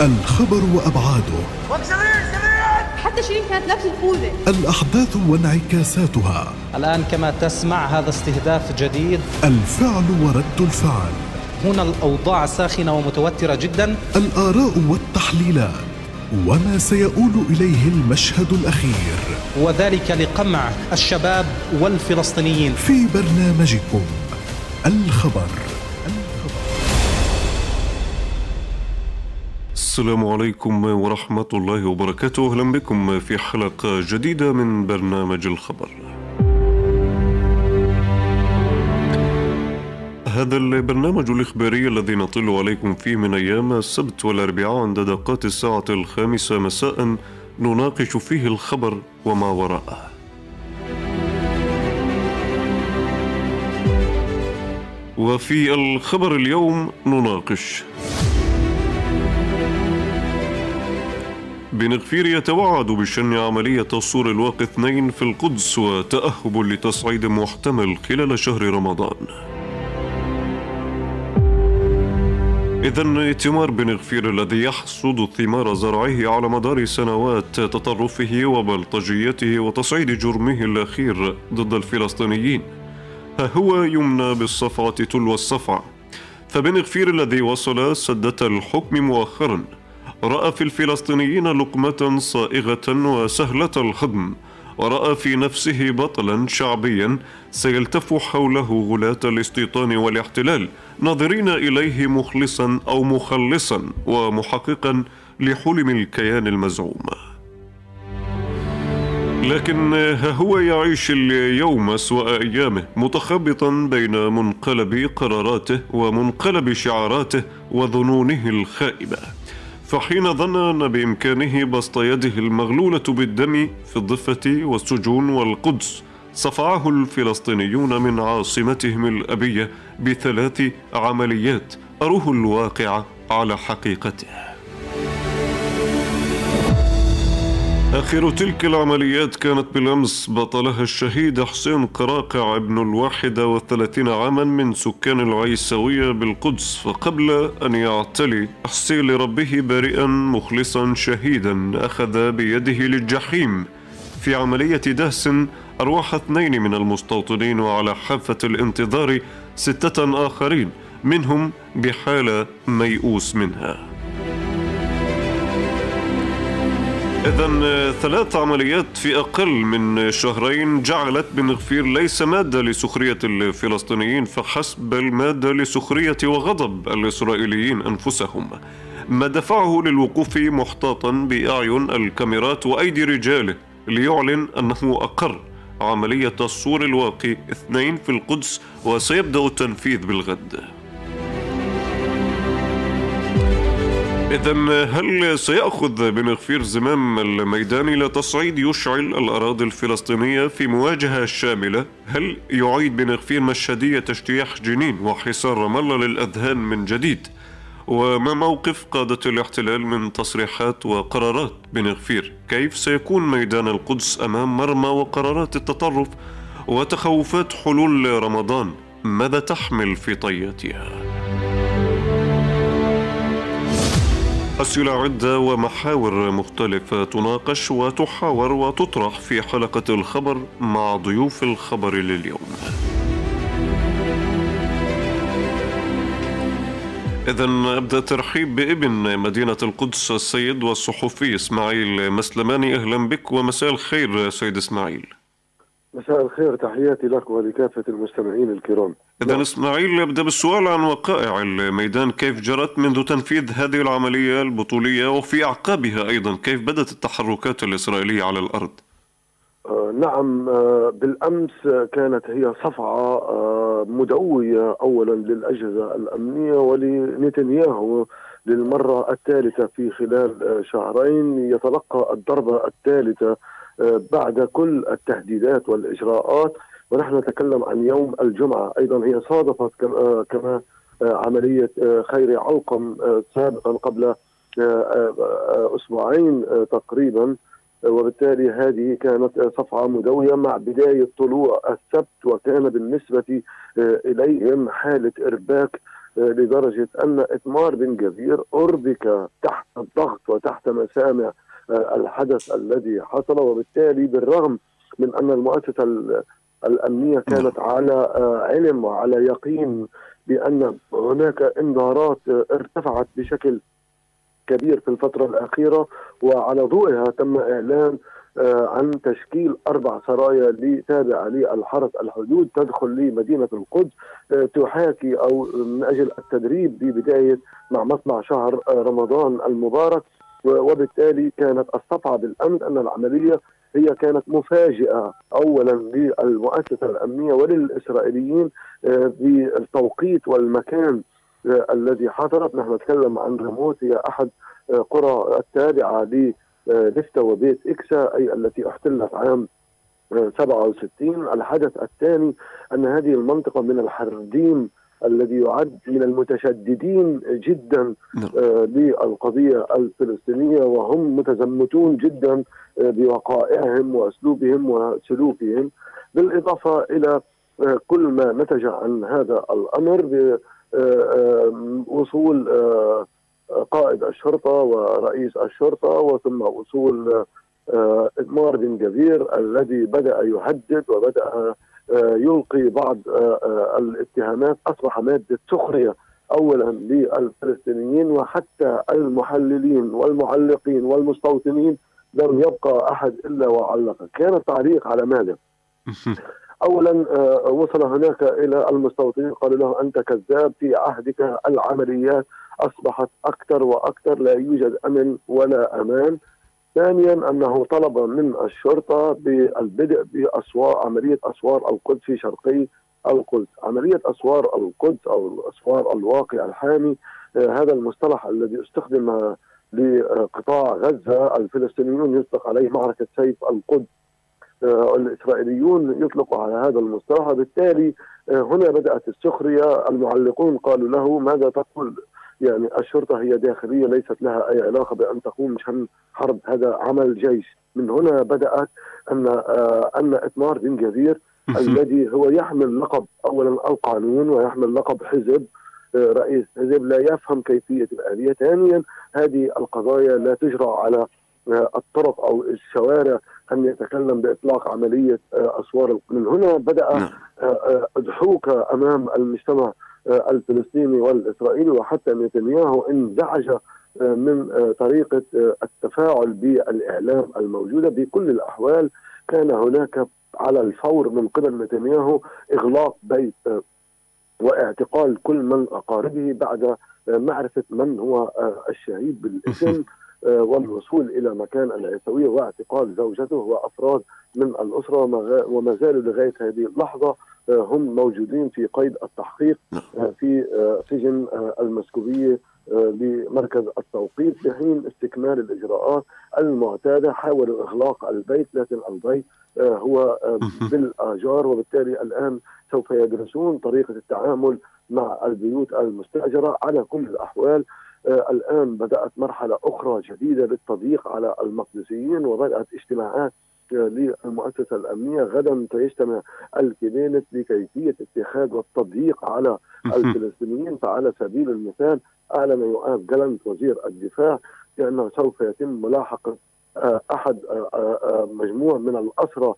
الخبر وأبعاده. حتى شيرين كانت لابسه الخوذه الأحداث وانعكاساتها. الآن كما تسمع هذا استهداف جديد. الفعل ورد الفعل. هنا الأوضاع ساخنة ومتوترة جدا. الآراء والتحليلات. وما سيؤول إليه المشهد الأخير. وذلك لقمع الشباب والفلسطينيين. في برنامجكم الخبر. السلام عليكم ورحمة الله وبركاته. أهلا بكم في حلقة جديدة من برنامج الخبر. هذا البرنامج الإخباري الذي نطل عليكم فيه من أيام السبت والأربعاء عند دقات الساعة الخامسة مساء نناقش فيه الخبر وما وراءه. وفي الخبر اليوم نناقش بن غفير يتوعد بشن عملية الصور الواقع اثنين في القدس وتأهب لتصعيد محتمل خلال شهر رمضان. إذا ائتمار بن غفير الذي يحصد ثمار زرعه على مدار سنوات تطرفه وبلطجيته وتصعيد جرمه الأخير ضد الفلسطينيين. ها هو يمنى بالصفعة تلو الصفعة فبن غفير الذي وصل سدة الحكم مؤخرا. رأى في الفلسطينيين لقمة صائغة وسهلة الهضم ورأى في نفسه بطلا شعبيا سيلتف حوله غلاة الاستيطان والاحتلال ناظرين إليه مخلصا أو مخلصا ومحققا لحلم الكيان المزعوم. لكن ها هو يعيش اليوم أسوأ أيامه متخبطا بين منقلب قراراته ومنقلب شعاراته وظنونه الخائبة. فحين ظن أن بإمكانه بسط يده المغلولة بالدم في الضفة والسجون والقدس صفعه الفلسطينيون من عاصمتهم الأبية بثلاث عمليات أروه الواقع على حقيقته. آخر تلك العمليات كانت بالأمس بطلها الشهيد حسين قراقع ابن الواحدة والثلاثين عاما من سكان العيسوية بالقدس فقبل أن يعتلي حسين لربه بريئا مخلصا شهيدا أخذ بيده للجحيم. في عملية دهس أرواح اثنين من المستوطنين وعلى حافة الانتظار ستة آخرين منهم بحالة ميؤوس منها. إذا ثلاث عمليات في أقل من شهرين جعلت بن غفير ليس مادة لسخرية الفلسطينيين فحسب بل مادة لسخرية وغضب الإسرائيليين أنفسهم. ما دفعه للوقوف محتاطا بأعين الكاميرات وأيدي رجاله ليعلن أنه أقر عملية الصور الواقي اثنين في القدس وسيبدأ التنفيذ بالغد. إذا هل سيأخذ بن غفير زمام الميدان لتصعيد يشعل الأراضي الفلسطينية في مواجهة شاملة؟ هل يعيد بن غفير مشهدية اجتياح جنين وحصار رام الله للأذهان من جديد؟ وما موقف قادة الاحتلال من تصريحات وقرارات بن غفير؟ كيف سيكون ميدان القدس أمام مرمى وقرارات التطرف وتخوفات حلول رمضان؟ ماذا تحمل في طياتها؟ أسئلة عدة ومحاور مختلفة تناقش وتحاور وتطرح في حلقة الخبر مع ضيوف الخبر لليوم. إذا أبدأ ترحيب بابن مدينة القدس السيد والصحفي إسماعيل مسلماني أهلا بك ومساء الخير سيد إسماعيل. مساء الخير تحياتي لك ولكافة المستمعين الكرام. إذا إسماعيل يبدأ بالسؤال عن وقائع الميدان كيف جرت منذ تنفيذ هذه العملية البطولية وفي أعقابها أيضا كيف بدأت التحركات الإسرائيلية على الأرض؟ آه نعم آه بالأمس كانت هي صفعة آه مدوية أولا للأجهزة الأمنية ولنتنياهو للمرة الثالثة في خلال آه، شهرين يتلقى الضربة الثالثة بعد كل التهديدات والإجراءات ونحن نتكلم عن يوم الجمعة. أيضا هي صادفت كما آه، آه، عملية خير علقم سابقا قبل أسبوعين تقريبا. وبالتالي هذه كانت صفعة مدوية مع بداية طلوع السبت وكان بالنسبة إليهم حالة إرباك لدرجة أن إتمار بن جزير أربك تحت الضغط وتحت مسامع الحدث الذي حصل وبالتالي بالرغم من أن المؤسسة الأمنية كانت على علم وعلى يقين بأن هناك إنذارات ارتفعت بشكل كبير في الفترة الأخيرة وعلى ضوئها تم إعلان آه، عن تشكيل أربع سرايا تابعة للحرس الحدود تدخل لمدينة القدس آه، تحاكي أو من أجل التدريب ببداية مع مطلع شهر آه، رمضان المبارك. وبالتالي كانت الصفعة بالأمن أن العملية هي كانت مفاجئة أولا للمؤسسة الأمنية وللإسرائيليين بالتوقيت والمكان الذي حضرت. نحن نتكلم عن ريموت هي أحد قرى التابعة لفتا وبيت إكسا أي التي احتلت عام 67 الحدث الثاني أن هذه المنطقة من الحرديم الذي يعد من المتشددين جدا نعم. آه، للقضية الفلسطينية وهم متزمتون جدا آه، بوقائعهم وأسلوبهم وسلوكهم بالإضافة إلى آه، كل ما نتج عن هذا الأمر بوصول قائد الشرطة ورئيس الشرطة وثم وصول إدمار بن جبير الذي بدأ يهدد وبدأ يلقي بعض آه، آه، الاتهامات أصبح مادة سخرية اولا للفلسطينيين وحتى المحللين والمعلقين والمستوطنين لم يبقى أحد إلا وعلق كان التعليق على ماذا؟ اولا وصل هناك إلى المستوطنين قالوا له أنت كذاب في عهدك العمليات أصبحت أكثر وأكثر لا يوجد أمن ولا أمان ثانيا أنه طلب من الشرطة بالبدء بأسوار عملية أسوار القدس في شرقي القدس، عملية أسوار القدس أو اسوار الواقع الحامي آه، هذا المصطلح الذي استخدم لقطاع غزة الفلسطينيون يطلق عليه معركة سيف القدس. آه، الإسرائيليون يطلقوا على هذا المصطلح. وبالتالي آه، هنا بدأت السخرية. المعلقون قالوا له ماذا تقول يعني الشرطة هي داخلية ليست لها أي علاقة بأن تقوم مشان حرب هذا عمل جيش. من هنا بدأت أن آه أن إتمار بن جزير الذي هو يحمل لقب أولا القانون ويحمل لقب حزب آه رئيس حزب لا يفهم كيفية الآلية. ثانيا هذه القضايا لا تجرى على آه الطرق أو الشوارع أن يتكلم بإطلاق عملية آه، أسوار. من هنا بدأ نعم. آه، ضحوك أمام المجتمع. آه، الفلسطيني والإسرائيلي وحتى نتنياهو انزعج آه، من آه، طريقة التفاعل بالإعلام الموجودة. بكل الأحوال كان هناك على الفور من قبل نتنياهو إغلاق بيت واعتقال كل من أقاربه بعد معرفة من هو الشهيد بالاسم. والوصول إلى مكان العيسويه واعتقال زوجته وأفراد من الأسرة وما زالوا لغاية هذه اللحظة هم موجودين في قيد التحقيق نعم. آه، في آه، سجن آه، المسكوبية بمركز التوقيت في حين استكمال الإجراءات المعتادة حاولوا إغلاق البيت لكن البيت هو بالآجار وبالتالي الآن سوف يدرسون طريقة التعامل مع البيوت المستأجرة على كل الأحوال الآن بدأت مرحلة أخرى جديدة للتضييق على المقدسيين وبدأت اجتماعات للمؤسسة الأمنية غدا سيجتمع الكابينت لكيفية اتخاذ والتضييق على الفلسطينيين. فعلى سبيل المثال أعلن يؤاف جلنت وزير الدفاع بأنه سوف يتم ملاحقة آه، أحد آه، آه، مجموع من الأسرى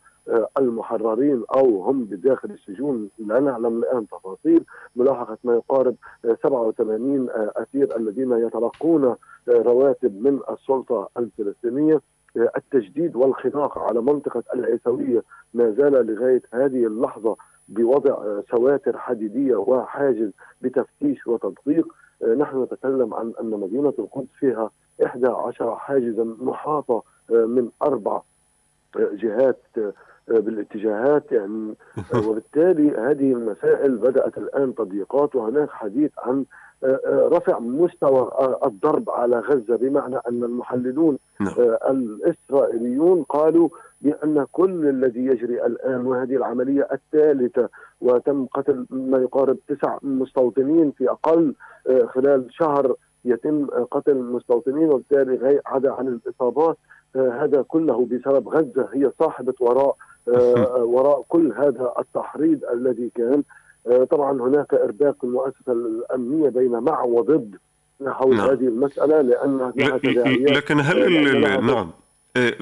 المحررين أو هم بداخل السجون لا نعلم الآن تفاصيل. ملاحقة ما يقارب 87 اسير الذين يتلقون رواتب من السلطة الفلسطينية. التجديد والخناق على منطقة العيسوية ما زال لغاية هذه اللحظة بوضع سواتر حديدية وحاجز بتفتيش وتدقيق. نحن نتكلم عن أن مدينة القدس فيها 11 حاجزا محاطة من أربع جهات بالاتجاهات يعني وبالتالي هذه المسائل بدأت الآن تضييقات وهناك حديث عن رفع مستوى الضرب على غزة بمعنى أن المحللون نعم. الإسرائيليون قالوا بأن كل الذي يجري الآن وهذه العملية الثالثة وتم قتل ما يقارب تسع مستوطنين في أقل خلال شهر يتم قتل المستوطنين وبالتالي غير عدا عن الإصابات هذا كله بسبب غزة هي صاحبة وراء وراء كل هذا التحريض الذي كان. طبعا هناك إرباك المؤسسه الأمنية بين مع وضد حول نعم. هذه المسألة لأن لكن هل نعم.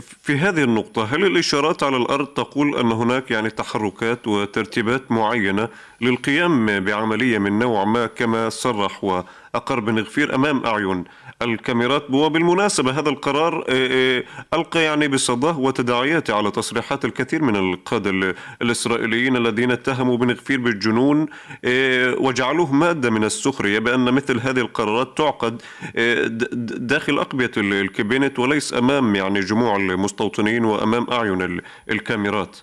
في هذه النقطة هل الإشارات على الأرض تقول أن هناك يعني تحركات وترتيبات معينة للقيام بعملية من نوع ما كما صرح وأقر بن غفير أمام أعين. الكاميرات وبالمناسبة هذا القرار آه، آه، ألقى يعني بصداه وتداعياته على تصريحات الكثير من القادة الإسرائيليين الذين اتهموا بن غفير بالجنون آه، وجعلوه مادة من السخرية بأن مثل هذه القرارات تعقد داخل أقبية الكابينت وليس أمام يعني جموع المستوطنين وأمام أعين الكاميرات.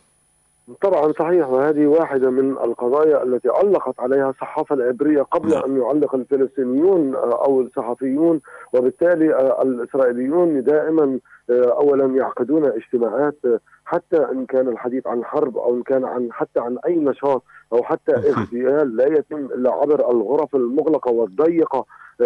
طبعا صحيح وهذه واحدة من القضايا التي علقت عليها الصحافة العبرية قبل نعم. أن يعلق الفلسطينيون آه، أو الصحفيون وبالتالي آه، الإسرائيليون دائما آه، أولا يعقدون اجتماعات حتى إن كان الحديث عن حرب أو إن كان عن حتى عن أي نشاط أو حتى اغتيال لا يتم إلا عبر الغرف المغلقة والضيقة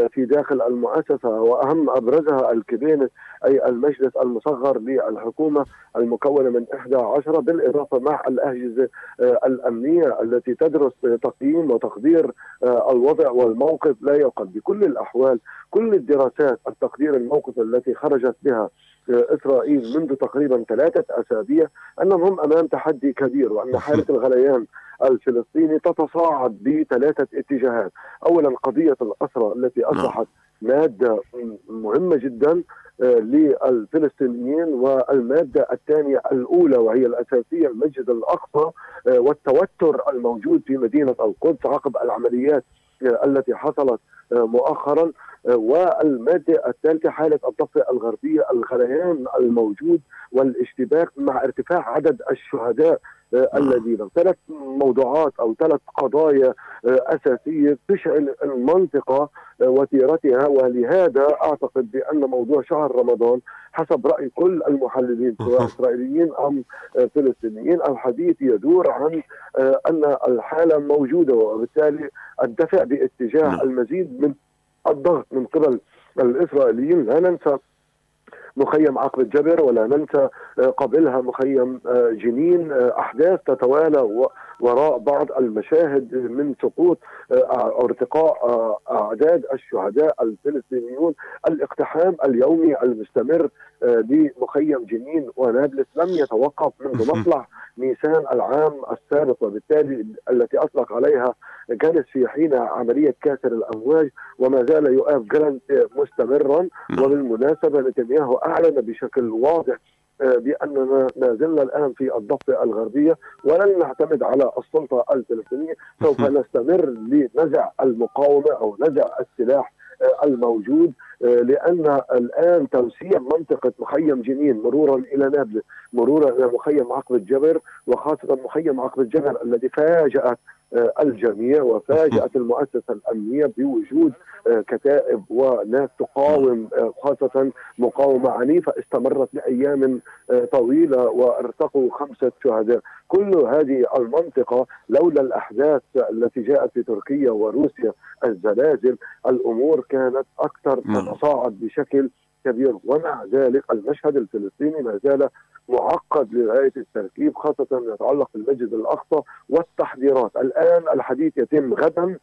في داخل المؤسسة. وأهم أبرزها الكبينة أي المجلس المصغر للحكومة المكونة من 11 بالإضافة مع الأجهزة آه، الأمنية التي تدرس تقييم وتقدير آه، الوضع والموقف لا يقل. بكل الأحوال كل الدراسات التقدير الموقف التي خرجت بها إسرائيل منذ تقريبا ثلاثة أسابيع أنهم هم أمام تحدي كبير وأن حالة الغليان الفلسطيني تتصاعد بثلاثة اتجاهات، اولا قضية الأسرى التي نعم. أصبحت مادة مهمة جدا آه، للفلسطينيين والمادة الثانية الأولى وهي الأساسية المسجد الأقصى آه، والتوتر الموجود في مدينة القدس عقب العمليات التي حصلت مؤخرا والمادة الثالثة حالة الضفه الغربية الغليان الموجود والاشتباك مع ارتفاع عدد الشهداء آه، الذين ثلاث موضوعات أو ثلاث قضايا آه، أساسية تشعل المنطقة آه، وتيرتها. ولهذا أعتقد بأن موضوع شهر رمضان حسب رأي كل المحللين سواء إسرائيليين أم فلسطينيين الحديث يدور عن أن الحالة موجودة وبالتالي الدفع باتجاه المزيد من الضغط من قبل الإسرائيليين. لا ننسى مخيم عقب الجبر ولا ننسى قبلها مخيم آه، جنين آه، أحداث تتوالى وراء بعض المشاهد من سقوط أو ارتقاء أعداد الشهداء الفلسطينيون الاقتحام اليومي المستمر لمخيم جنين ونابلس لم يتوقف منذ مطلع نيسان العام السابق وبالتالي التي أطلق عليها كانت في حين عملية كاسر الأمواج وما زال يؤاف جرانت مستمرا نعم. وبالمناسبة نتنياهو أعلن بشكل واضح آه، بأننا ما زلنا الآن في الضفة الغربية ولن نعتمد على السلطة الفلسطينية. سوف نستمر لنزع المقاومة أو نزع السلاح آه، الموجود آه، لأن الآن توسيع منطقة مخيم جنين مرورا إلى نابلس مرورا إلى مخيم عقب الجبر وخاصة مخيم عقب الجبر الذي فاجأت آه، الجميع وفاجأت المؤسسة الأمنية بوجود آه، كتائب وناس تقاوم آه، خاصة مقاومة عنيفة استمرت لأيام طويلة وارتقوا خمسة شهداء كل هذه المنطقة لولا الأحداث التي جاءت في تركيا وروسيا الزلازل الأمور كانت أكثر نعم. تتصاعد بشكل كبير ومع ذلك المشهد الفلسطيني ما زال معقد لغاية التركيب خاصة يتعلق بالمسجد الأقصى والتحضيرات، الآن الحديث يتم غدا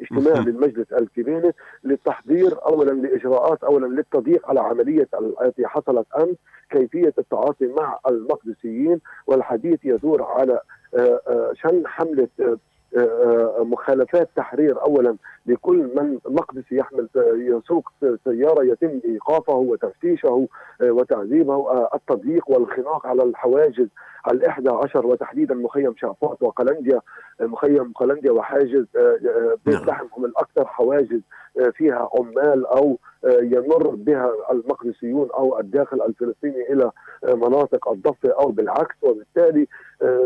اجتماع للمجلس الكبيري للتحضير اولا لإجراءات اولا للتضييق على عملية التي حصلت أمس كيفية التعاطي مع المقدسيين والحديث يدور على آه، آه، شن حملة آه، مخالفات تحرير اولا لكل من مقدسي يحمل يسوق سيارة يتم إيقافه وتفتيشه آه، وتعذيبه آه، التضييق والخناق على الحواجز الإحدى عشر وتحديدا مخيم شعفاط وقلنديا مخيم قلنديا وحاجز آه، بيت لحم هم الأكثر حواجز فيها عمال أو يمر بها المقدسيون أو الداخل الفلسطيني إلى مناطق الضفة أو بالعكس وبالتالي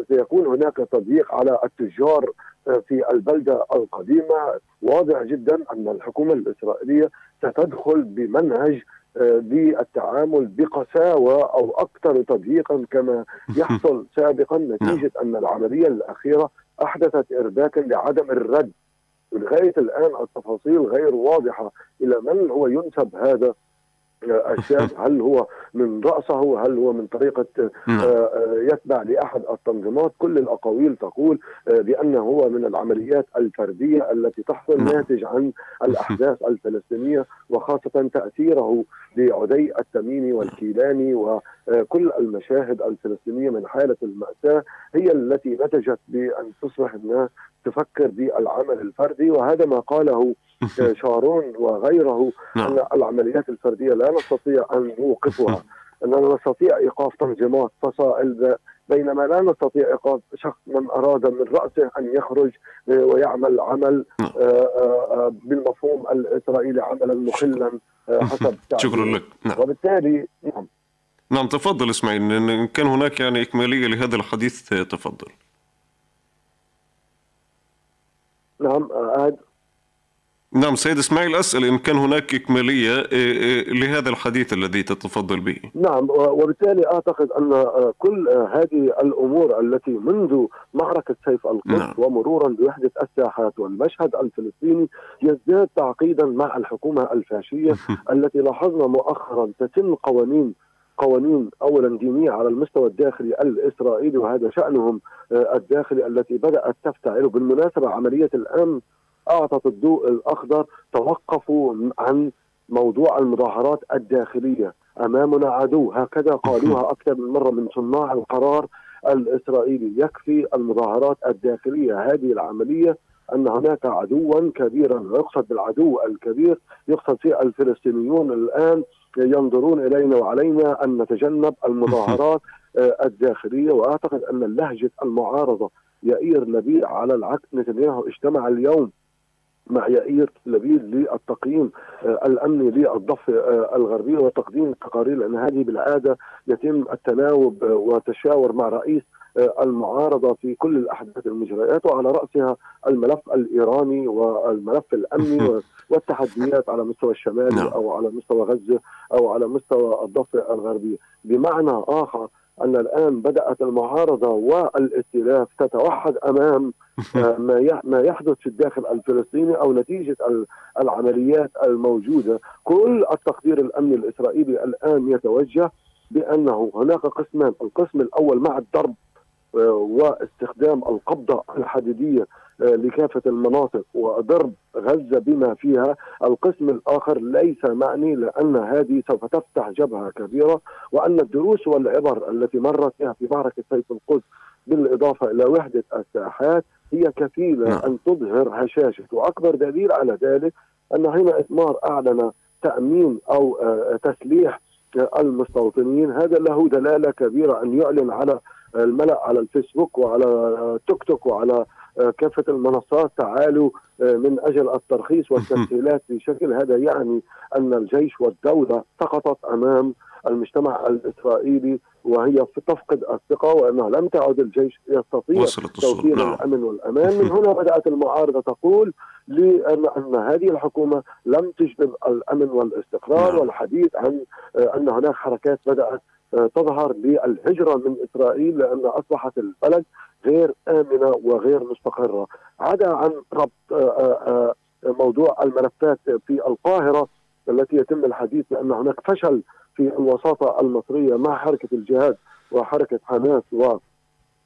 سيكون هناك تضييق على التجار في البلدة القديمة واضح جدا أن الحكومة الإسرائيلية ستدخل بمنهج آه، بالتعامل بقساوة أو أكثر تضييقا كما يحصل سابقا نتيجة نعم. أن العملية الأخيرة أحدثت إرباكا لعدم الرد لغايه الآن التفاصيل غير واضحة إلى من هو ينسب هذا الشاب هل هو من رأسه هل هو من طريقة نعم. آه، آه، يتبع لأحد التنظيمات كل الأقاويل تقول آه، بأنه هو من العمليات الفردية التي تحصل نعم. ناتج عن الأحداث الفلسطينية وخاصة تأثيره لعدي التميمي والكيلاني وكل المشاهد الفلسطينية من حالة المأساة هي التي نتجت بأن تصبح الناس تفكر بالعمل الفردي وهذا ما قاله شارون وغيره نعم. أن العمليات الفردية لا نستطيع أن نوقفها اننا نستطيع إيقاف تنظيمات فصائل بينما لا نستطيع إيقاف شخص من أراد من رأسه أن يخرج ويعمل عمل نعم. آه، آه، آه، بالمفهوم الإسرائيلي عملا مخلا حسب شكرا. لك. نعم. وبالتالي نعم. نعم تفضل إسماعيل إن كان هناك يعني إكمالية لهذا الحديث تفضل. نعم هذا نعم سيد إسماعيل أسأل إن كان هناك إكمالية آه، آه، لهذا الحديث الذي تتفضل به نعم وبالتالي أعتقد أن آه، كل آه، هذه الأمور التي منذ معركة سيف القدس نعم. ومرورا بوحدة الساحات والمشهد الفلسطيني يزداد تعقيدا مع الحكومة الفاشية التي لاحظنا مؤخرا تتم قوانين قوانين اولا دينية على المستوى الداخلي الإسرائيلي وهذا شأنهم آه، الداخلي التي بدأت تفتعل بالمناسبة. عملية الأمن أعطت الضوء الأخضر توقفوا عن موضوع المظاهرات الداخلية. أمامنا عدو. هكذا قالوها أكثر من مرة من صناع القرار الإسرائيلي. يكفي المظاهرات الداخلية. هذه العملية أن هناك عدوا كبيرا ويقصد بالعدو الكبير يقصد فيه الفلسطينيون الآن. ينظرون إلينا وعلينا أن نتجنب المظاهرات آه، الداخلية وأعتقد أن لهجة المعارضة يائير لبيد على العكس. نتنياهو اجتمع اليوم مع يائير لبيد للتقييم آه، الأمني للضفة آه، الغربية وتقديم التقارير لأن هذه بالعادة يتم التناوب والتشاور مع رئيس المعارضة في كل الأحداث المجريات وعلى رأسها الملف الإيراني والملف الأمني والتحديات على مستوى الشمالي نعم. أو على مستوى غزة أو على مستوى الضفة الغربية بمعنى آخر أن الآن بدأت المعارضة والائتلاف تتوحد أمام آه، ما ما يحدث في الداخل الفلسطيني أو نتيجة ال- العمليات الموجودة كل التقدير الأمني الإسرائيلي الآن يتوجه بأنه هناك قسمان القسم الأول مع الضرب واستخدام القبضة الحديدية آه، لكافة المناطق وضرب غزة بما فيها. القسم الآخر ليس معني لأن هذه سوف تفتح جبهة كبيرة وأن الدروس والعبر التي مرت بها في معركة سيف القدس بالإضافة إلى وحدة الساحات هي كفيلة نعم. أن تظهر هشاشة. وأكبر دليل على ذلك أن حين اتمار أعلن تأمين أو آه، تسليح المستوطنين. هذا له دلالة كبيرة أن يعلن على الملأ على الفيسبوك وعلى آه، توك توك وعلى آه، كافة المنصات. تعالوا آه، من أجل الترخيص والتسهيلات بشكل هذا يعني أن الجيش والدولة سقطت أمام المجتمع الإسرائيلي وهي تفقد الثقة وأنه لم تعد الجيش يستطيع توفير نعم. الأمن والأمان. من هنا بدأت المعارضة تقول لأن أن هذه الحكومة لم تجلب الأمن والاستقرار نعم. والحديث عن أن هناك حركات بدأت آه، تظهر للهجرة من إسرائيل لأن أصبحت البلد غير آمنة وغير مستقرة. عدا عن ربط آه، آه، موضوع الملفات في القاهرة التي يتم الحديث بأن هناك فشل في الوساطة المصرية مع حركة الجهاد وحركة حماس و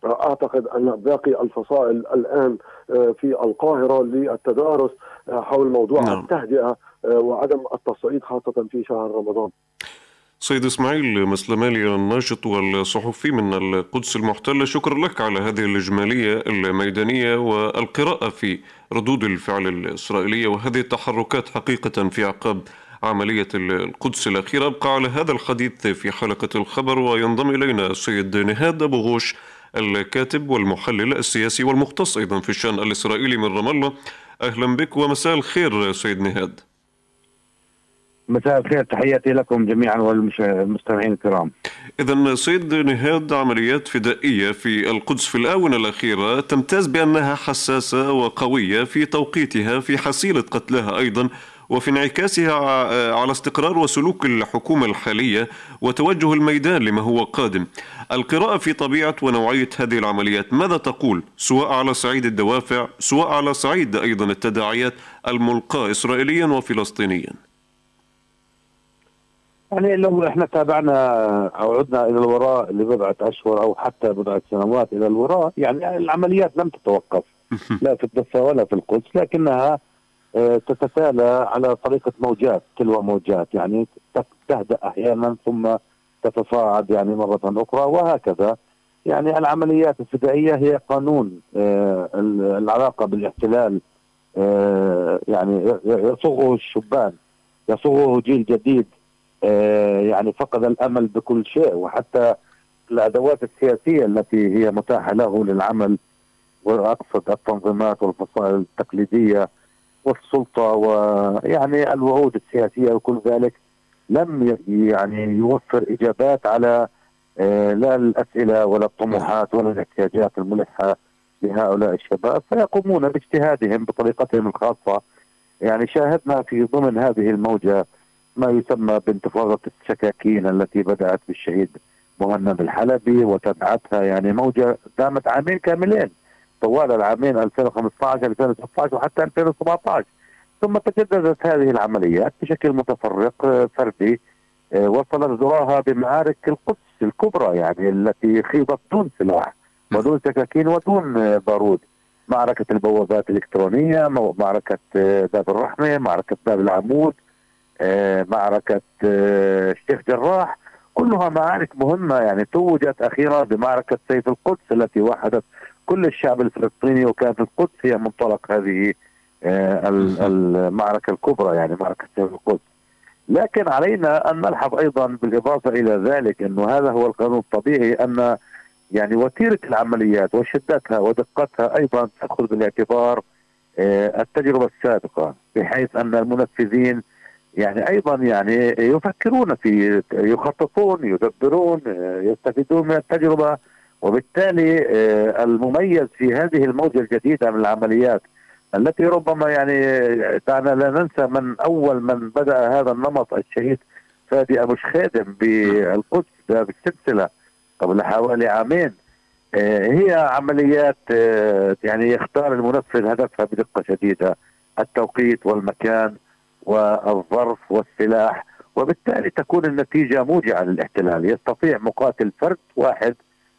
اعتقد أن باقي الفصائل الآن آه، في القاهرة للتدارس آه، حول موضوع نعم. التهدئة آه، وعدم التصعيد خاصة في شهر رمضان. سيد إسماعيل مسلمالي الناشط والصحفي من القدس المحتلة شكرا لك على هذه الإجمالية الميدانية والقراءة في ردود الفعل الإسرائيلية وهذه التحركات حقيقة في أعقاب عملية القدس الأخيرة. أبقى على هذا الحديث في حلقة الخبر وينضم إلينا السيد نهاد أبو غوش الكاتب والمحلل السياسي والمختص أيضا في الشأن الإسرائيلي من رام الله. أهلا بك ومساء الخير سيد نهاد. مساء الخير تحياتي لكم جميعا والمستمعين الكرام. إذا سيد نهاد عمليات فدائية في القدس في الآونة الأخيرة تمتاز بأنها حساسة وقوية في توقيتها في حصيلة قتلها أيضا. وفي انعكاسها على استقرار وسلوك الحكومة الحالية وتوجه الميدان لما هو قادم. القراءة في طبيعة ونوعية هذه العمليات ماذا تقول؟ سواء على صعيد الدوافع سواء على صعيد أيضا التداعيات الملقاة إسرائيليا وفلسطينيا. يعني لو إحنا تابعنا أو عدنا إلى الوراء لبضعة أشهر أو حتى بضعة سنوات إلى الوراء. يعني العمليات لم تتوقف لا في الضفه ولا في القدس لكنها آه، تتتالى على طريقة موجات تلو موجات يعني تهدأ أحيانا ثم تتصاعد يعني مرة أخرى وهكذا. يعني العمليات الفدائية هي قانون آه، العلاقة بالاحتلال آه، يعني يصوغه الشبان يصوغه جيل جديد يعني فقد الأمل بكل شيء وحتى الأدوات السياسية التي هي متاحة له للعمل. وأقصد التنظيمات والفصائل التقليدية والسلطة ويعني الوعود السياسية وكل ذلك لم يعني يوفر إجابات على آه، لا الأسئلة ولا الطموحات ولا الاحتياجات الملحة لهؤلاء الشباب فيقومون باجتهادهم بطريقتهم الخاصة. يعني شاهدنا في ضمن هذه الموجة ما يسمى بانتفاضة الشكاكين التي بدأت بالشهيد مهند الحلبي وتبعتها يعني موجة دامت عامين كاملين. طوال العامين 2015 2016 وحتى 2017 ثم تجددت هذه العمليات بشكل متفرق آه، فردي آه، وصلت ذراها بمعارك القدس الكبرى يعني التي خيضت دون سلاح ودون سكاكين ودون آه، بارود. معركة البوابات الإلكترونية معركة باب الرحمة معركة باب العمود معركة الشيخ جراح. كلها معارك مهمة يعني توجت أخيرا بمعركة سيف القدس التي وحدت كل الشعب الفلسطيني وكانت القدس هي منطلق هذه آه، المعركة الكبرى يعني معركة سيف القدس. لكن علينا أن نلحظ أيضا بالإضافة إلى ذلك أنه هذا هو القانون الطبيعي أن يعني وتيرة العمليات وشدتها ودقتها أيضا تأخذ بالاعتبار التجربة السابقة بحيث أن المنفذين يعني أيضا يعني يفكرون في يخططون يدبرون يستفيدون من التجربة. وبالتالي آه، المميز في هذه الموجة الجديدة من العمليات التي ربما يعني دعنا لا ننسى من أول من بدأ هذا النمط الشهيد فادي أبو شخادم بالقدس بالسلسلة قبل حوالي عامين. آه، هي عمليات آه، يعني يختار المنفذ هدفها بدقة شديدة التوقيت والمكان والظرف والسلاح وبالتالي تكون النتيجة موجعة للاحتلال. يستطيع مقاتل فرد واحد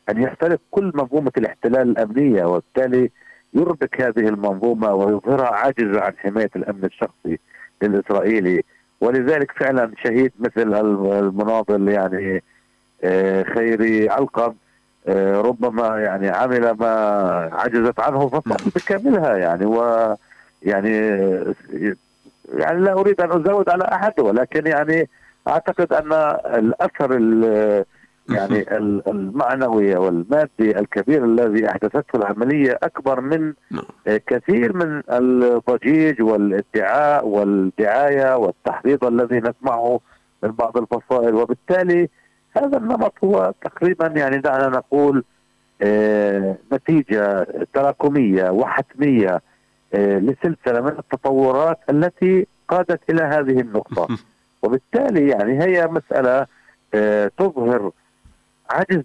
أن يخترق كل منظومة الاحتلال الأمنية وبالتالي يربك هذه المنظومة ويظهرها عاجزة عن حماية الأمن الشخصي للإسرائيلي. ولذلك فعلا شهيد مثل المناضل يعني آه، خيري علقم آه، ربما يعني عمل ما عجزت عنه فقط بكاملها يعني. و يعني يعني لا أريد أن أزود على أحد ولكن يعني أعتقد أن الأثر يعني المعنوي والمادي الكبير الذي أحدثته العملية أكبر من نعم. كثير من الضجيج والادعاء والدعاية والتحريض الذي نسمعه من بعض الفصائل وبالتالي هذا النمط هو تقريبا يعني دعنا نقول آه، نتيجة تراكمية وحتمية آه، لسلسلة من التطورات التي قادت إلى هذه النقطة وبالتالي يعني هي مسألة آه، تظهر عجز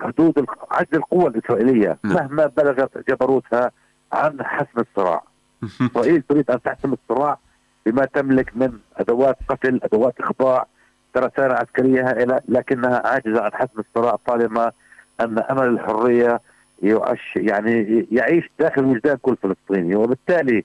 حدود عجز القوى الإسرائيلية نعم. مهما بلغت جبروتها عن حسم الصراع إسرائيل تريد أن تحسم الصراع بما تملك من أدوات قتل أدوات إخضاع ترسانه عسكرية هائلة لكنها عاجزة عن حسم الصراع طالما أن أمل الحرية يعش يعني يعيش داخل وجدان كل فلسطيني وبالتالي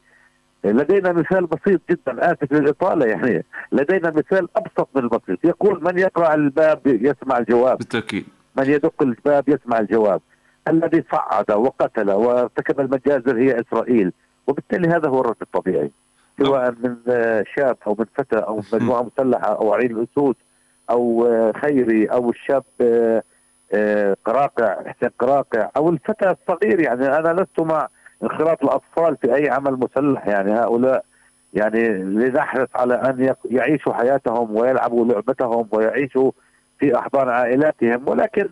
لدينا مثال بسيط جدا اسف للإطالة يعني لدينا مثال أبسط من البسيط. يقول من يقرأ الباب يسمع الجواب. بالتأكيد. من يدق الباب يسمع الجواب. الذي صعد وقتل وارتكب المجازر هي إسرائيل. وبالتالي هذا هو الرد الطبيعي. سواء من شاب أو من فتى أو مجموعة مسلحة أو عرين الأسود أو خيري أو الشاب آه، قراقع حسين قراقع أو الفتى الصغير يعني. أنا لست مع انخراط الأطفال في أي عمل مسلح يعني هؤلاء يعني لنحرص على أن يعيشوا حياتهم ويلعبوا لعبتهم ويعيشوا في أحضان عائلاتهم. ولكن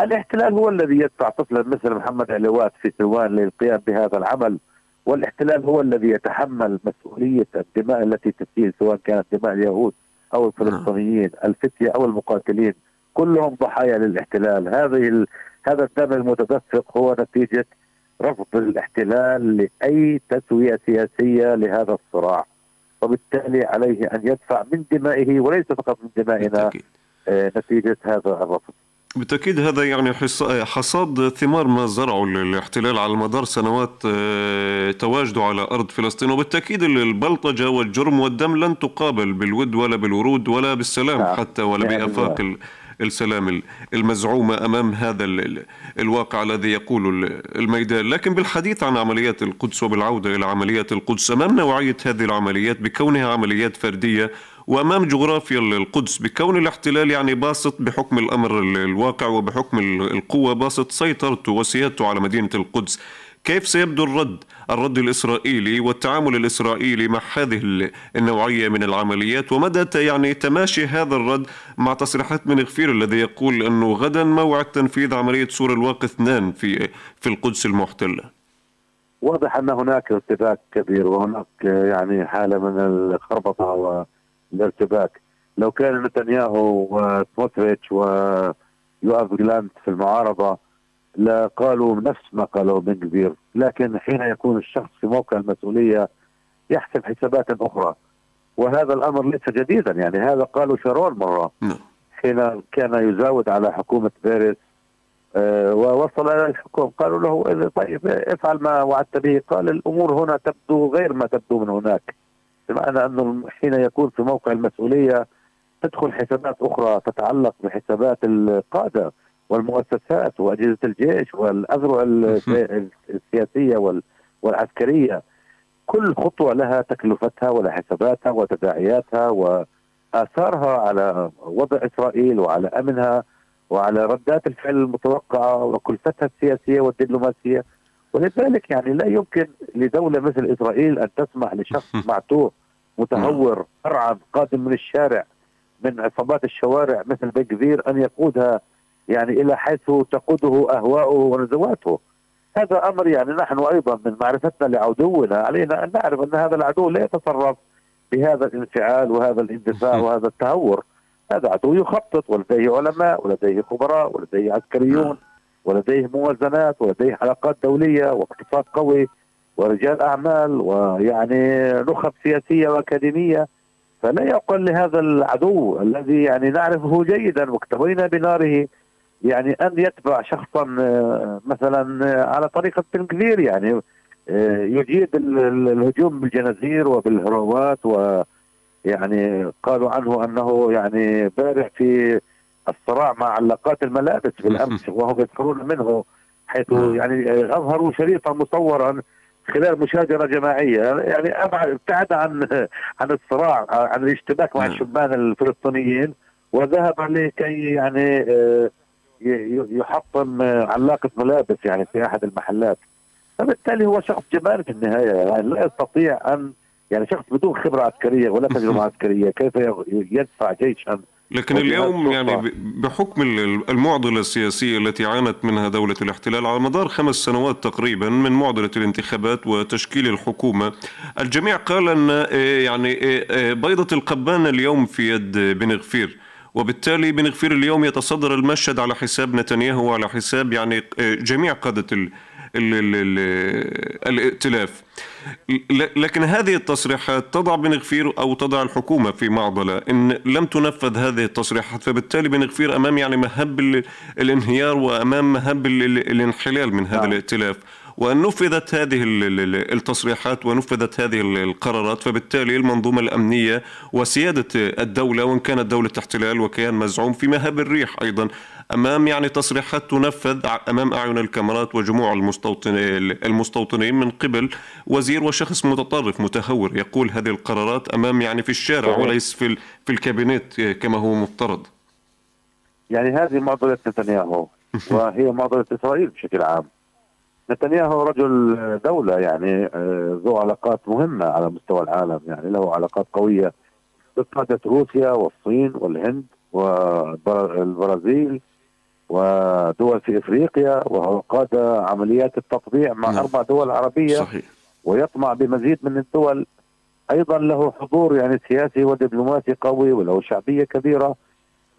الاحتلال هو الذي يدفع طفلا مثل محمد علوات في سلوان للقيام بهذا العمل. والاحتلال هو الذي يتحمل مسؤولية الدماء التي تسيل سواء كانت دماء اليهود أو الفلسطينيين الفتية أو المقاتلين. كلهم ضحايا للاحتلال. هذه. هذا الدم المتدفق هو نتيجة رفض الاحتلال لأي تسوية سياسية لهذا الصراع وبالتالي عليه أن يدفع من دمائه وليس فقط من دمائنا آه نتيجة هذا الرفض بالتأكيد هذا يعني حصاد ثمار ما زرعه الاحتلال على مدار سنوات آه، تواجده على أرض فلسطين وبالتأكيد البلطجة والجرم والدم لن تقابل بالود ولا بالورود ولا بالسلام نعم. حتى ولا نعم. بآفاق السلام المزعومة أمام هذا الواقع الذي يقول الميدان. لكن بالحديث عن عمليات القدس وبالعودة إلى عمليات القدس أمام نوعية هذه العمليات بكونها عمليات فردية وأمام جغرافيا القدس بكون الاحتلال يعني باسط بحكم الأمر الواقع وبحكم القوة باسط سيطرته وسيادته على مدينة القدس. كيف سيبدو الرد؟ الرد الإسرائيلي والتعامل الإسرائيلي مع هذه النوعية من العمليات ومدى يعني تماشي هذا الرد مع تصريحات من غفير الذي يقول أنه غدا موعد تنفيذ عملية سور الواقع اثنان في في القدس المحتلة. واضح أن هناك ارتباك كبير وهناك يعني حالة من الخربطة والارتباك. لو كان نتنياهو وسموتريتش ويوآف جلانت في المعارضة لا قالوا نفس ما قالوا بن كبير. لكن حين يكون الشخص في موقع المسؤولية يحسب حسابات أخرى. وهذا الأمر ليس جديدا. يعني هذا قالوا شارون مرة. نعم. حين كان يزاود على حكومة باريس. آه ووصل إلى الحكومة. قالوا له طيب افعل ما وعدت به. قال الأمور هنا تبدو غير ما تبدو من هناك. بمعنى أنه حين يكون في موقع المسؤولية تدخل حسابات أخرى تتعلق بحسابات القادة. والمؤسسات وأجهزة الجيش والأذرع السياسية والعسكرية. كل خطوة لها تكلفتها ولها حساباتها وتداعياتها وآثارها على وضع إسرائيل وعلى أمنها وعلى ردات الفعل المتوقعة وكلفتها السياسية والدبلوماسية. ولذلك يعني لا يمكن لدولة مثل إسرائيل أن تسمح لشخص معتوه متهور فرعا قادم من الشارع من عصابات الشوارع مثل بن أن يقودها يعني إلى حيث تقوده أهواؤه ونزواته. هذا أمر يعني نحن أيضا من معرفتنا لعدونا علينا أن نعرف أن هذا العدو لا يتصرف بهذا الانفعال وهذا الاندفاع وهذا التهور. هذا عدو يخطط ولديه علماء ولديه خبراء ولديه عسكريون ولديه موازنات ولديه علاقات دولية واقتصاد قوي ورجال أعمال ويعني نخب سياسية وأكاديمية. فلا يقل لهذا العدو الذي يعني نعرفه جيدا واكتوينا بناره يعني أن يتبع شخصا آه، مثلا آه، على طريقة بن كبير يعني آه، يجيد الهجوم بالجنازير وبالهروات ويعني قالوا عنه أنه يعني بارع في الصراع مع علاقات الملابس في الامس وهم يذكرون منه حيث نعم. يعني أظهروا شريطا مصورا خلال مشاجرة جماعية يعني ابتعد عن عن الصراع عن الاشتباك مع نعم. الشبان الفلسطينيين وذهب لكي يعني يحطم علاقة ملابس يعني في أحد المحلات. فبالتالي هو شخص جبان في النهاية. يعني لا يستطيع أن يعني شخص بدون خبرة عسكرية ولا تجربة عسكرية كيف يدفع جيشا؟ لكن اليوم يعني بحكم المعضلة السياسية التي عانت منها دولة الاحتلال على مدار خمس سنوات تقريبا من معضلة الانتخابات وتشكيل الحكومة، الجميع قال أن إيه، يعني إيه، بيضة القبانه اليوم في يد بن غفير. وبالتالي بن غفير اليوم يتصدر المشهد على حساب نتنياهو وعلى حساب يعني آه، جميع قادة ال ال ال ال الائتلاف. لكن هذه التصريحات تضع بن غفير أو تضع الحكومة في معضلة. إن لم تنفذ هذه التصريحات فبالتالي بن غفير أمام يعني مهب الانهيار وأمام مهب الانحلال من هذا نعم. الائتلاف. وأن نفذت هذه التصريحات ونفذت هذه القرارات فبالتالي المنظومة الأمنية وسيادة الدولة وإن كانت دولة احتلال وكيان مزعوم في مهب الريح أيضا أمام يعني تصريحات تنفذ أمام أعين الكاميرات وجموع المستوطنين المستوطنين من قبل وزير وشخص متطرف متهور يقول هذه القرارات أمام يعني في الشارع وليس في في الكابينت كما هو مفترض. يعني هذه معضلة نتنياهو وهي معضلة إسرائيل بشكل عام. نتنياهو رجل دولة يعني آه، ذو علاقات مهمة على مستوى العالم يعني له علاقات قوية بقادة روسيا والصين والهند والبرازيل ودول في إفريقيا وهو قاد عمليات التطبيع مع نعم. أربع دول عربية صحيح. ويطمع بمزيد من الدول. أيضا له حضور يعني سياسي ودبلوماسي قوي وله شعبية كبيرة.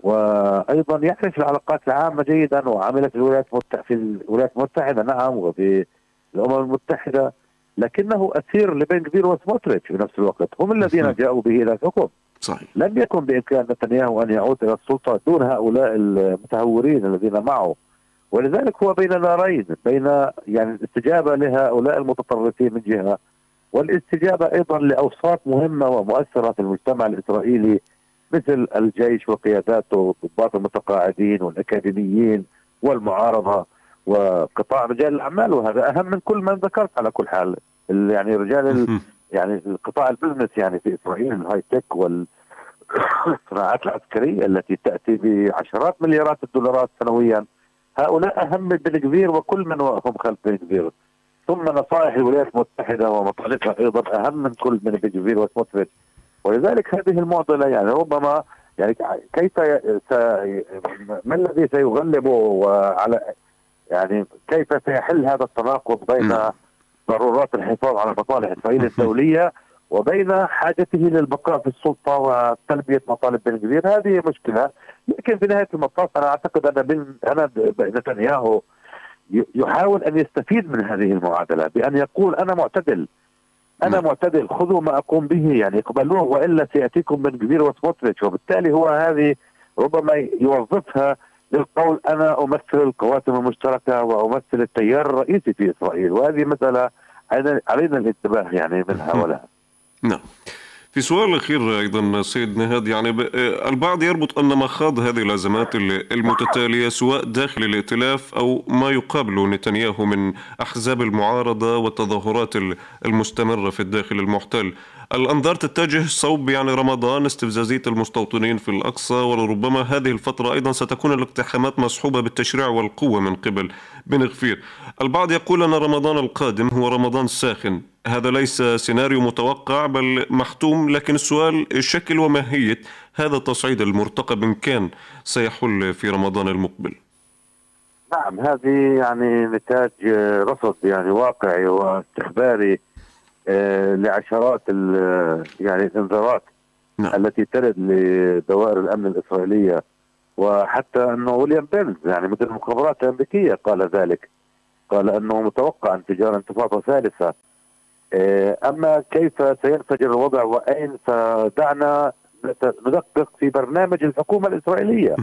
وأيضا يعرف العلاقات العامة جيدا وعملت الولايات المتحده في الولايات المتحدة نعم وفي الأمم المتحدة لكنه أسير لبن كبير وسموتريتش في نفس الوقت. هم الذين جاءوا به إلى الحكم. صحيح. لم يكن بإمكان نتنياهو أن يعود إلى السلطة دون هؤلاء المتهورين الذين معه. ولذلك هو بين نارين بين يعني الاستجابة لهؤلاء المتطرفين من جهة والاستجابة أيضا لأوساط مهمة ومؤثرة في المجتمع الإسرائيلي مثل الجيش وقياداته الضباط المتقاعدين والأكاديميين والمعارضة وقطاع رجال الأعمال وهذا أهم من كل ما ذكرت على كل حال. يعني رجال يعني القطاع ال business يعني في إسرائيل ال high tech والصناعات العسكرية التي تأتي بعشرات مليارات الدولارات سنويا. هؤلاء أهم من بن كبير وكل من هم خلف بن كبير. ثم نصائح الولايات المتحدة ومطالبها أيضا أهم من كل من بن كبير وسموتريتش ولذلك هذه المعضلة يعني ربما يعني كيف ما الذي سيغلبه على يعني كيف سيحل هذا التناقض بين نعم. ضرورات الحفاظ على مصالح اسرائيل الدولية وبين حاجته للبقاء في السلطة وتلبية مطالب بن هذه مشكلة. لكن في نهاية المطاف أنا أعتقد أن بن أنا نتنياهو يحاول أن يستفيد من هذه المعادلة بأن يقول أنا معتدل. أنا نعم. معتدل خذوا ما أقوم به يعني اقبلوه وإلا سيأتيكم من كبير وسموتريتش وبالتالي هو هذه ربما يوظفها للقول أنا أمثل القواسم المشتركة وأمثل التيار الرئيسي في إسرائيل وهذه مسألة علينا الانتباه يعني منها ولها. نعم. في سؤال أخير أيضا سيد نهاد يعني البعض يربط أن مخاض هذه الأزمات المتتالية سواء داخل الائتلاف أو ما يقابله نتنياهو من أحزاب المعارضة والتظاهرات المستمرة في الداخل المحتل. الأنظار تتجه صوب يعني رمضان استفزازية المستوطنين في الأقصى ولربما هذه الفترة أيضا ستكون الاقتحامات مصحوبة بالتشريع والقوة من قبل بن غفير البعض يقول أن رمضان القادم هو رمضان ساخن. هذا ليس سيناريو متوقع بل محتوم لكن السؤال شكل وماهية. هذا التصعيد المرتقب إن كان سيحل في رمضان المقبل. نعم هذه يعني نتاج رصد يعني واقعي واستخباري آه، لعشرات يعني الانذارات نعم. التي ترد لدوائر الأمن الإسرائيلية. وحتى أنه ويليام بينز يعني مدير المخابرات الأمريكية قال ذلك. قال أنه متوقع انفجار انتفاضه ثالثة آه، أما كيف سينفجر الوضع وأين فدعنا ندقق في برنامج الحكومة الإسرائيلية.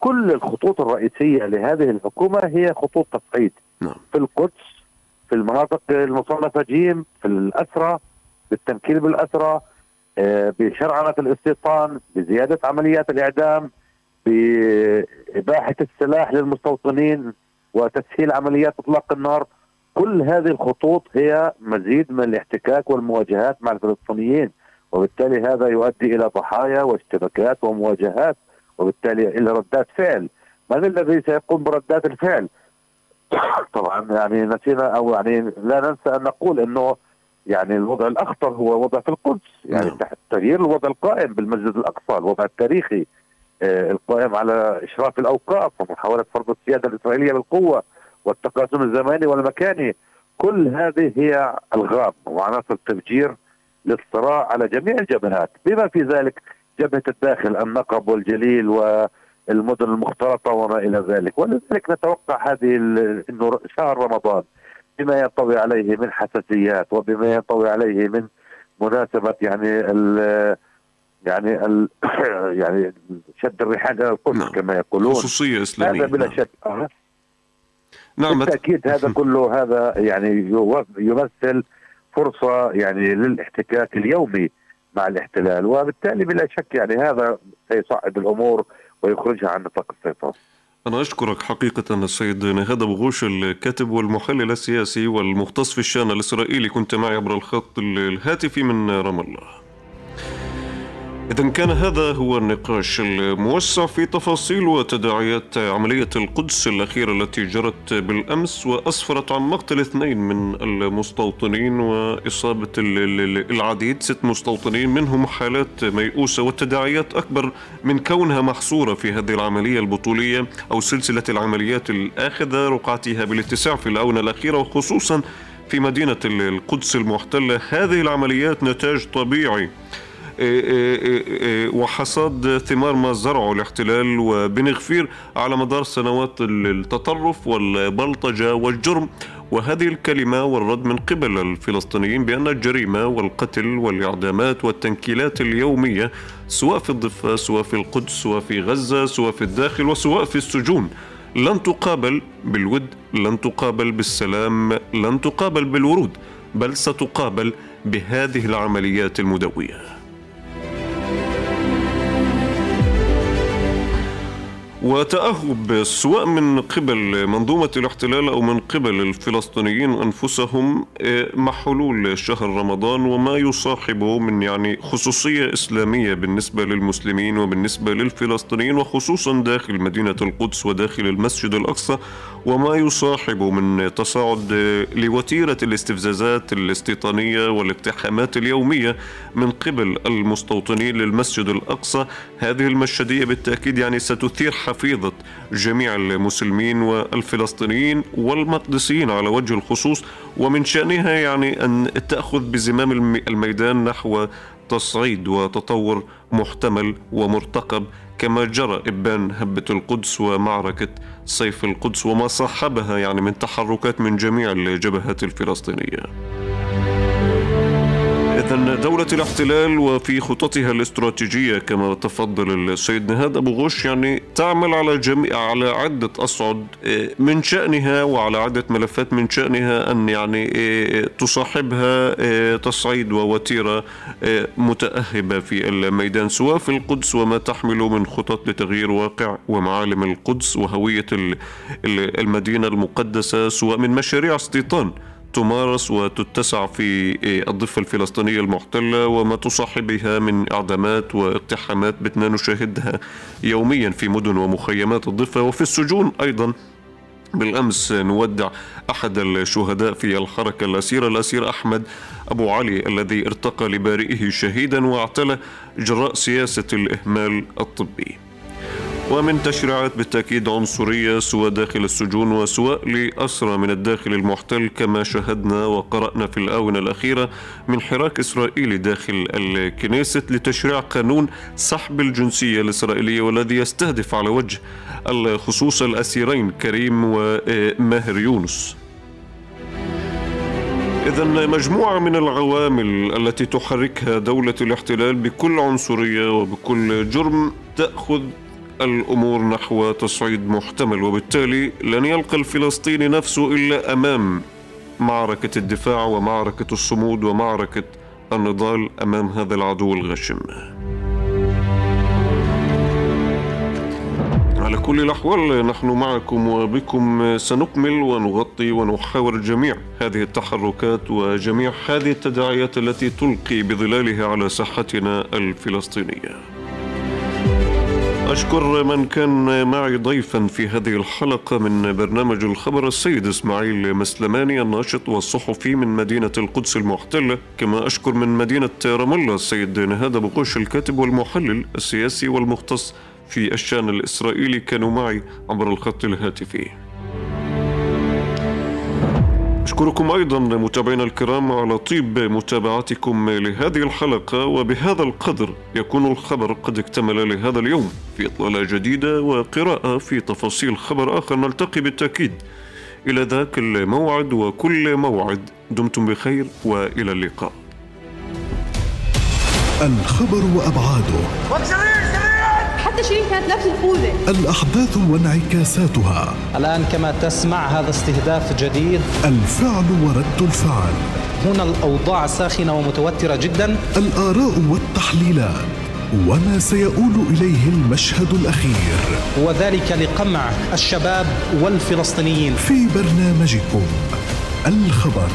كل الخطوط الرئيسية لهذه الحكومة هي خطوط تصعيد نعم. في القدس في المناطق المصنفة جيم في الأسرة بالتمكين بالأسرة آه، بشرعنة الاستيطان بزيادة عمليات الإعدام بإباحة السلاح للمستوطنين وتسهيل عمليات إطلاق النار. كل هذه الخطوط هي مزيد من الاحتكاك والمواجهات مع الفلسطينيين وبالتالي هذا يؤدي إلى ضحايا واشتباكات ومواجهات وبالتالي إلى ردات فعل. من الذي سيقوم بردات الفعل؟ طبعا يعني نسينا أو يعني لا ننسى أن نقول إنه يعني الوضع الأخطر هو وضع في القدس يعني نعم. تحت تغيير الوضع القائم بالمسجد الأقصى الوضع التاريخي آه القائم على إشراف الأوقاف ومحاولة فرض السيادة الإسرائيلية بالقوه والتقاسم الزماني والمكاني كل هذه هي ألغام وعناصر تفجير للصراع على جميع الجبهات بما في ذلك جبهة الداخل النقب والجليل و المدن المختلطة وما إلى ذلك ولذلك نتوقع هذه إنه شهر رمضان بما ينطوي عليه من حساسيات وبما ينطوي عليه من مناسبة يعني ال يعني ال يعني شد الرحال إلى القدس نعم. كما يقولون خصوصية إسلامية هذا بلا نعم. شك. نعم بالتأكيد هذا كله هذا يعني يمثل فرصة يعني للاحتكاك اليومي مع الاحتلال وبالتالي بلا شك يعني هذا سيصعد الأمور ويخرجها عن نطاق السيطرة. أنا أشكرك حقيقة السيد نهاد أبو غوش الكاتب والمحلل السياسي والمختص في الشأن الإسرائيلي كنت معي عبر الخط الهاتفي من رام الله. إذا كان هذا هو النقاش الموسع في تفاصيل وتداعيات عملية القدس الأخيرة التي جرت بالأمس وأسفرت عن مقتل اثنين من المستوطنين وإصابة العديد. ست مستوطنين منهم حالات ميؤوسة والتداعيات أكبر من كونها محصورة في هذه العملية البطولية أو سلسلة العمليات الآخذة رقعتها بالاتساع في الآونة الأخيرة وخصوصا في مدينة القدس المحتلة. هذه العمليات نتاج طبيعي. وحصاد ثمار ما زرعه الاحتلال وبن غفير على مدار سنوات التطرف والبلطجة والجرم. وهذه الكلمة والرد من قبل الفلسطينيين بأن الجريمة والقتل والإعدامات والتنكيلات اليومية سواء في الضفة سواء في القدس سواء في غزة سواء في الداخل وسواء في السجون لن تقابل بالود لن تقابل بالسلام لن تقابل بالورود بل ستقابل بهذه العمليات المدوية. وتأهب سواء من قبل منظومة الاحتلال أو من قبل الفلسطينيين أنفسهم آه، مع حلول شهر رمضان وما يصاحبه من يعني خصوصية إسلامية بالنسبة للمسلمين وبالنسبة للفلسطينيين وخصوصا داخل مدينة القدس وداخل المسجد الأقصى وما يصاحبه من تصاعد لوتيرة الاستفزازات الاستيطانية والاقتحامات اليومية من قبل المستوطنين للمسجد الأقصى. هذه المشهدية بالتأكيد يعني ستثير حفيظة جميع المسلمين والفلسطينيين والمقدسيين على وجه الخصوص ومن شأنها يعني أن تأخذ بزمام الميدان نحو تصعيد وتطور محتمل ومرتقب كما جرى إبان هبة القدس ومعركة سيف القدس وما صاحبها يعني من تحركات من جميع الجبهات الفلسطينية. دولة الاحتلال وفي خططها الاستراتيجية كما تفضل السيد نهاد أبو غش يعني تعمل على جميع على عدة أصعد آه، من شأنها وعلى عدة ملفات من شأنها أن يعني آه، تصاحبها آه، تصعيد ووتيرة متأهبة في الميدان سواء في القدس وما تحمل من خطط لتغيير واقع ومعالم القدس وهوية المدينة المقدسة سواء من مشاريع استيطان. تمارس وتتسع في الضفة الفلسطينية المحتلة وما تصاحبها من إعدامات واقتحامات بتنا نشاهدها يوميا في مدن ومخيمات الضفة. وفي السجون أيضا بالأمس نودع أحد الشهداء في الحركة الأسيرة الأسير أحمد أبو علي الذي ارتقى لبارئه شهيدا واعتلى جراء سياسة الإهمال الطبي. ومن تشريعات بالتأكيد عنصرية سواء داخل السجون وسواء لأسرى من الداخل المحتل كما شاهدنا وقرأنا في الآونة الأخيرة من حراك إسرائيلي داخل الكنيسة لتشريع قانون سحب الجنسية الإسرائيلية والذي يستهدف على وجه الخصوص الأسيرين كريم وماهر يونس. إذا مجموعة من العوامل التي تحركها دولة الاحتلال بكل عنصرية وبكل جرم تأخذ الأمور نحو تصعيد محتمل وبالتالي لن يلقى الفلسطيني نفسه إلا أمام معركة الدفاع ومعركة الصمود ومعركة النضال أمام هذا العدو الغشم. على كل الأحوال نحن معكم وبكم سنكمل ونغطي ونحاور جميع هذه التحركات وجميع هذه التداعيات التي تلقي بظلالها على ساحتنا الفلسطينية. أشكر من كان معي ضيفا في هذه الحلقة من برنامج الخبر السيد إسماعيل مسلماني الناشط والصحفي من مدينة القدس المحتلة. كما أشكر من مدينة رام الله السيد نهاد أبو قوش الكاتب والمحلل السياسي والمختص في الشأن الإسرائيلي كانوا معي عبر الخط الهاتفي. أشكركم أيضا متابعينا الكرام على طيب متابعتكم لهذه الحلقة وبهذا القدر يكون الخبر قد اكتمل لهذا اليوم في إطلالة جديدة وقراءة في تفاصيل خبر آخر. نلتقي بالتأكيد. إلى ذاك الموعد وكل موعد دمتم بخير وإلى اللقاء. الخبر وأبعاده. حتى شيرين كانت لابسه الخوذه الأحداث وانعكاساتها. الآن كما تسمع هذا استهداف جديد. الفعل ورد الفعل. هنا الأوضاع ساخنة ومتوترة جدا. الآراء والتحليلات. وما سيؤول إليه المشهد الأخير. وذلك لقمع الشباب والفلسطينيين. في برنامجكم الخبر.